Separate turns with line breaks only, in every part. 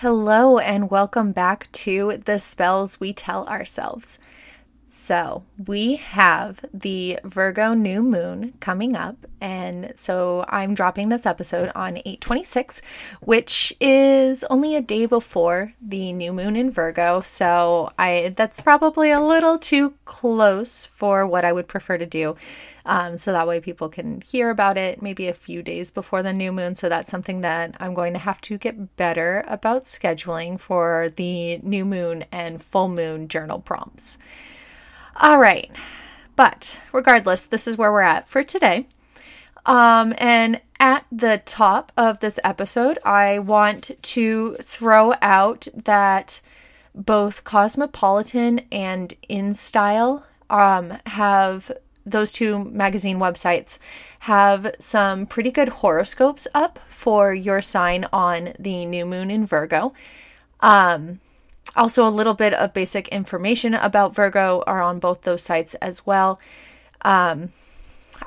Hello, and welcome back to the spells we tell ourselves. So, we have the Virgo new moon coming up, and so I'm dropping this episode on 826, which is only a day before the new moon in Virgo. So, I that's probably a little too close for what I would prefer to do. Um, so that way people can hear about it maybe a few days before the new moon. So that's something that I'm going to have to get better about scheduling for the new moon and full moon journal prompts. All right. But regardless, this is where we're at for today. Um, and at the top of this episode, I want to throw out that both Cosmopolitan and InStyle um, have those two magazine websites have some pretty good horoscopes up for your sign on the new moon in Virgo. Um, also, a little bit of basic information about Virgo are on both those sites as well. Um,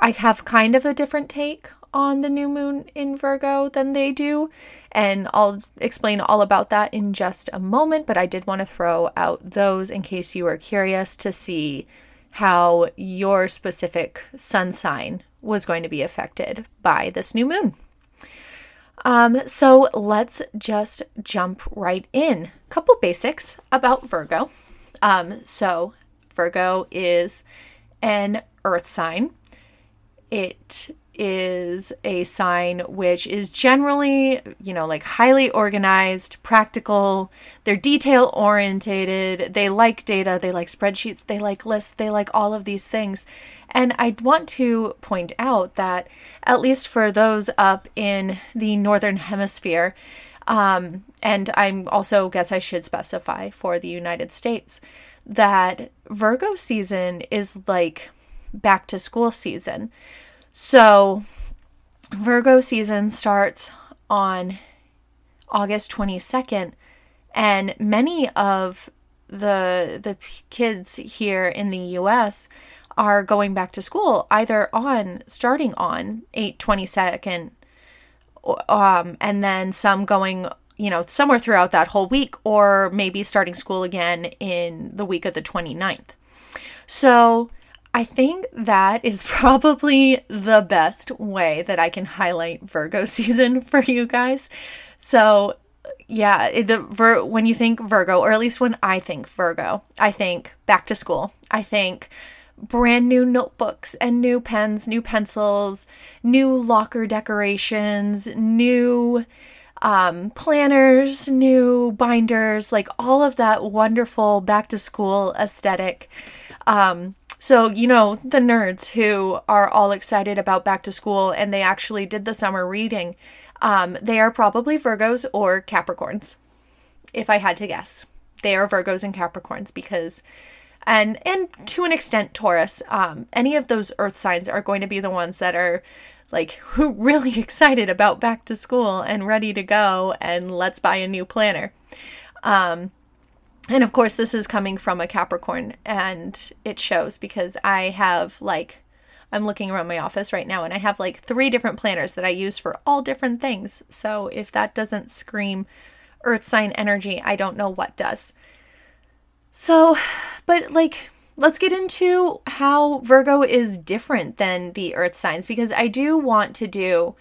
I have kind of a different take on the new moon in Virgo than they do, and I'll explain all about that in just a moment. But I did want to throw out those in case you were curious to see how your specific sun sign was going to be affected by this new moon. Um, so let's just jump right in. Couple basics about Virgo. Um, so Virgo is an earth sign. It is a sign which is generally, you know, like highly organized, practical. They're detail orientated. They like data. They like spreadsheets. They like lists. They like all of these things. And I want to point out that, at least for those up in the Northern Hemisphere, um, and I'm also guess I should specify for the United States, that Virgo season is like back to school season. So, Virgo season starts on August 22nd, and many of the the kids here in the US are going back to school either on starting on 822nd um and then some going you know somewhere throughout that whole week or maybe starting school again in the week of the 29th. So I think that is probably the best way that I can highlight Virgo season for you guys. So, yeah, the Vir- when you think Virgo, or at least when I think Virgo, I think back to school. I think brand new notebooks and new pens, new pencils, new locker decorations, new um, planners, new binders, like all of that wonderful back to school aesthetic. Um, so, you know, the nerds who are all excited about back to school and they actually did the summer reading, um, they are probably Virgos or Capricorns, if I had to guess. They are Virgos and Capricorns because and and to an extent Taurus. Um, any of those earth signs are going to be the ones that are like really excited about back to school and ready to go and let's buy a new planner. Um, and of course, this is coming from a Capricorn, and it shows because I have like, I'm looking around my office right now, and I have like three different planners that I use for all different things. So if that doesn't scream earth sign energy, I don't know what does. So, but like, let's get into how Virgo is different than the earth signs because I do want to do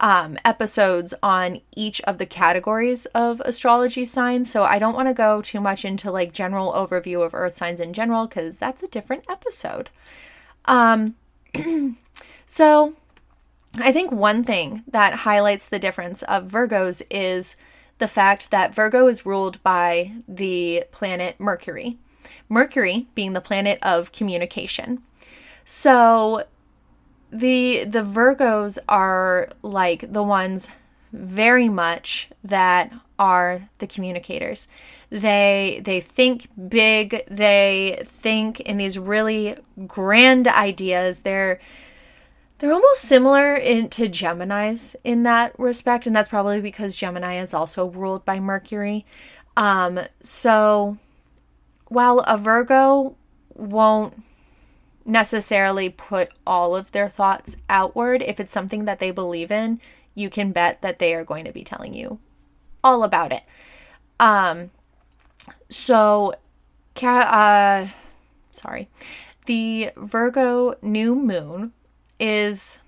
um, episodes on each of the categories of astrology signs. So I don't want to go too much into like general overview of earth signs in general because that's a different episode. Um, so I think one thing that highlights the difference of Virgos is the fact that Virgo is ruled by the planet Mercury. Mercury being the planet of communication. So the the Virgos are like the ones very much that are the communicators. They they think big, they think in these really grand ideas. They're they're almost similar in, to Gemini's in that respect, and that's probably because Gemini is also ruled by Mercury. Um, so while a Virgo won't necessarily put all of their thoughts outward. If it's something that they believe in, you can bet that they are going to be telling you all about it. Um, so, uh, sorry, the Virgo new moon is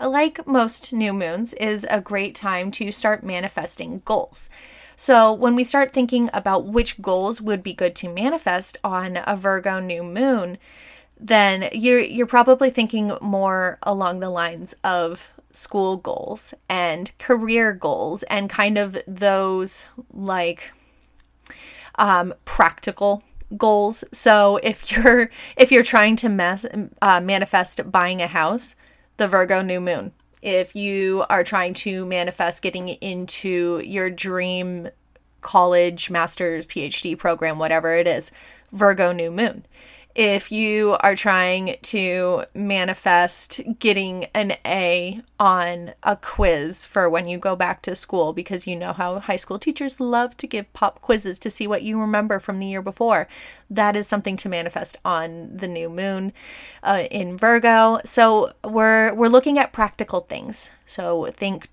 like most new moons is a great time to start manifesting goals. So, when we start thinking about which goals would be good to manifest on a Virgo new moon, then you're you're probably thinking more along the lines of school goals and career goals and kind of those like um, practical goals. So if you're if you're trying to uh, manifest buying a house, the Virgo new moon. If you are trying to manifest getting into your dream college, master's, PhD program, whatever it is, Virgo new moon if you are trying to manifest getting an A on a quiz for when you go back to school, because you know how high school teachers love to give pop quizzes to see what you remember from the year before. That is something to manifest on the new moon uh, in Virgo. So we're we're looking at practical things. So think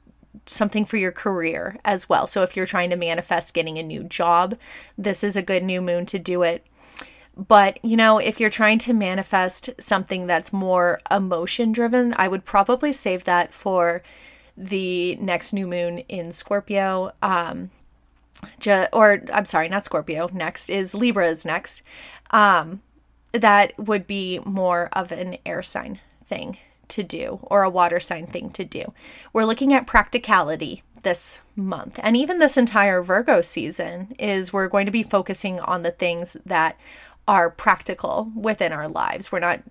something for your career as well. So if you're trying to manifest getting a new job, this is a good new moon to do it but, you know, if you're trying to manifest something that's more emotion driven, I would probably save that for the next new moon in Scorpio. Um, ju- or I'm sorry, not Scorpio. Next is Libra's next. Um, that would be more of an air sign thing to do or a water sign thing to do. We're looking at practicality this month and even this entire Virgo season is we're going to be focusing on the things that are practical within our lives. We're not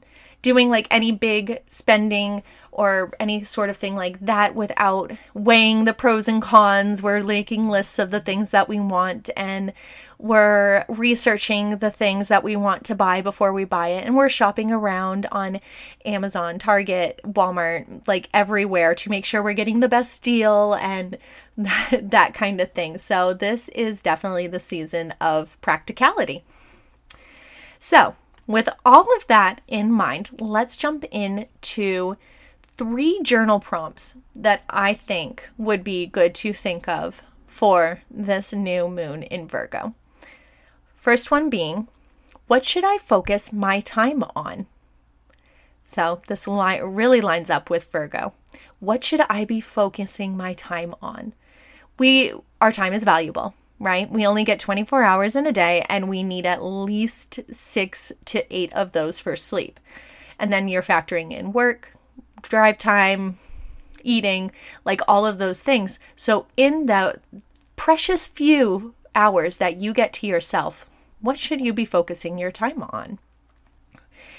doing like any big spending or any sort of thing like that without weighing the pros and cons. We're making lists of the things that we want and we're researching the things that we want to buy before we buy it. And we're shopping around on Amazon, Target, Walmart, like everywhere to make sure we're getting the best deal and that, that kind of thing. So, this is definitely the season of practicality. So, with all of that in mind, let's jump into three journal prompts that I think would be good to think of for this new moon in Virgo. First one being, what should I focus my time on? So, this line really lines up with Virgo. What should I be focusing my time on? We our time is valuable right? We only get 24 hours in a day and we need at least six to eight of those for sleep. And then you're factoring in work, drive time, eating, like all of those things. So, in the precious few hours that you get to yourself, what should you be focusing your time on?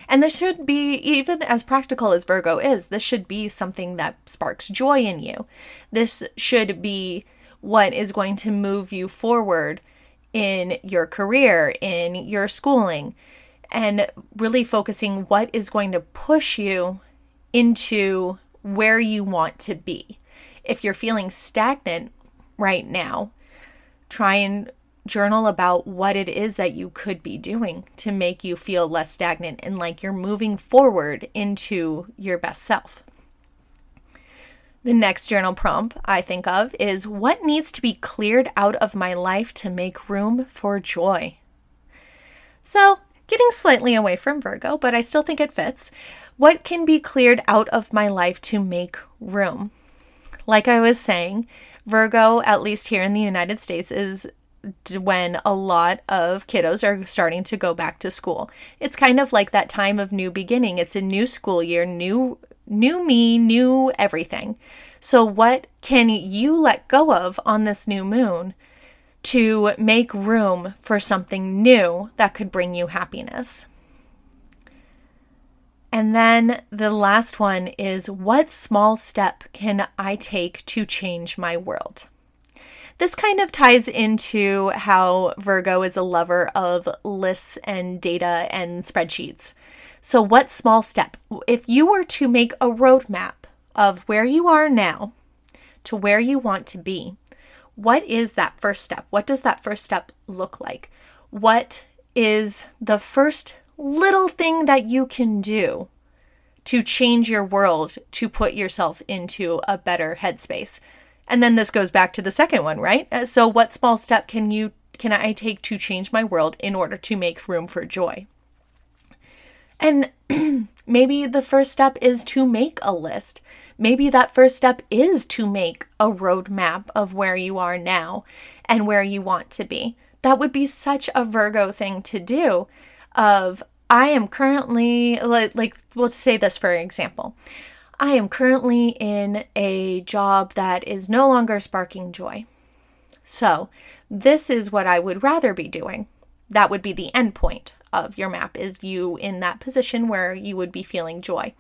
And this should be, even as practical as Virgo is, this should be something that sparks joy in you. This should be what is going to move you forward in your career, in your schooling, and really focusing what is going to push you into where you want to be. If you're feeling stagnant right now, try and journal about what it is that you could be doing to make you feel less stagnant and like you're moving forward into your best self. The next journal prompt I think of is what needs to be cleared out of my life to make room for joy? So, getting slightly away from Virgo, but I still think it fits. What can be cleared out of my life to make room? Like I was saying, Virgo, at least here in the United States, is when a lot of kiddos are starting to go back to school. It's kind of like that time of new beginning. It's a new school year, new new me, new everything. So, what can you let go of on this new moon to make room for something new that could bring you happiness? And then the last one is what small step can I take to change my world? This kind of ties into how Virgo is a lover of lists and data and spreadsheets. So, what small step? If you were to make a roadmap of where you are now to where you want to be, what is that first step? What does that first step look like? What is the first little thing that you can do to change your world to put yourself into a better headspace? And then this goes back to the second one, right? Uh, so what small step can you can I take to change my world in order to make room for joy? And maybe the first step is to make a list. Maybe that first step is to make a roadmap of where you are now and where you want to be. That would be such a Virgo thing to do of I am currently like, like we'll say this for example. I am currently in a job that is no longer sparking joy. So, this is what I would rather be doing. That would be the end point of your map is you in that position where you would be feeling joy.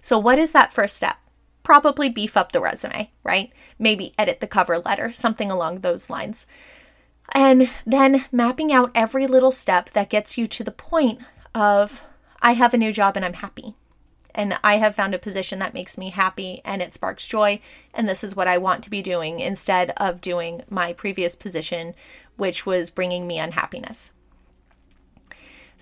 So, what is that first step? Probably beef up the resume, right? Maybe edit the cover letter, something along those lines. And then mapping out every little step that gets you to the point of, I have a new job and I'm happy. And I have found a position that makes me happy and it sparks joy. And this is what I want to be doing instead of doing my previous position, which was bringing me unhappiness.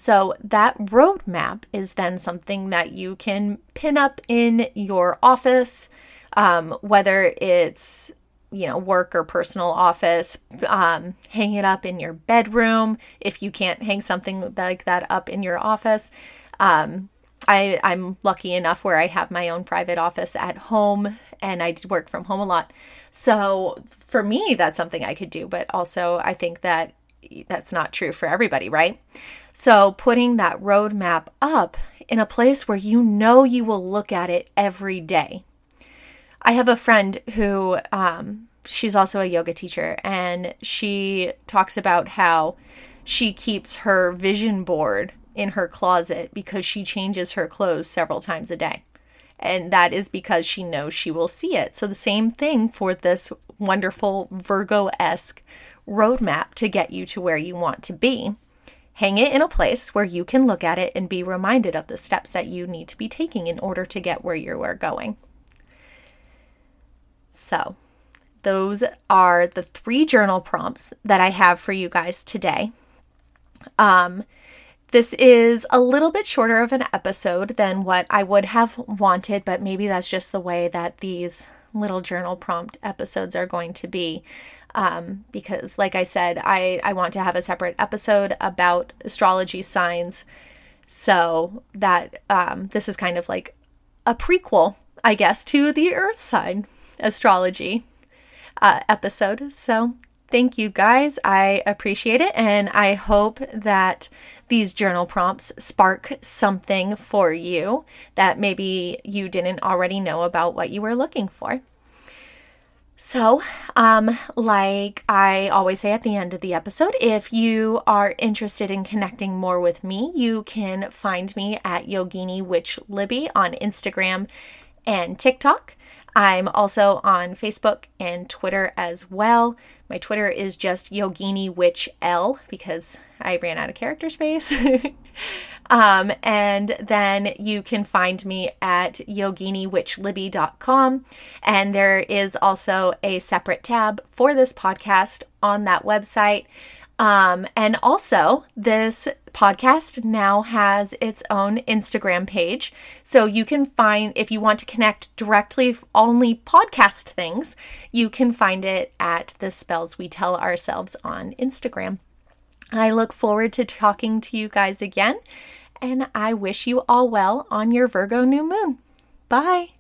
So, that roadmap is then something that you can pin up in your office, um, whether it's you know work or personal office um, hang it up in your bedroom if you can't hang something like that up in your office. Um, I, i'm lucky enough where i have my own private office at home and i work from home a lot. So for me that's something i could do but also i think that that's not true for everybody right so, putting that roadmap up in a place where you know you will look at it every day. I have a friend who, um, she's also a yoga teacher, and she talks about how she keeps her vision board in her closet because she changes her clothes several times a day. And that is because she knows she will see it. So, the same thing for this wonderful Virgo esque roadmap to get you to where you want to be. Hang it in a place where you can look at it and be reminded of the steps that you need to be taking in order to get where you are going. So, those are the three journal prompts that I have for you guys today. Um, this is a little bit shorter of an episode than what I would have wanted, but maybe that's just the way that these little journal prompt episodes are going to be um, because, like I said, I, I want to have a separate episode about astrology signs. So that um, this is kind of like a prequel, I guess, to the Earth sign astrology uh, episode. So thank you guys. I appreciate it. And I hope that these journal prompts spark something for you that maybe you didn't already know about what you were looking for. So, um, like I always say at the end of the episode, if you are interested in connecting more with me, you can find me at Yogini Witch Libby on Instagram and TikTok. I'm also on Facebook and Twitter as well. My Twitter is just Yogini Witch L because I ran out of character space. Um, and then you can find me at yoginiwitchlibby.com. And there is also a separate tab for this podcast on that website. Um, and also, this podcast now has its own Instagram page. So you can find, if you want to connect directly only podcast things, you can find it at the spells we tell ourselves on Instagram. I look forward to talking to you guys again and I wish you all well on your Virgo new moon. Bye.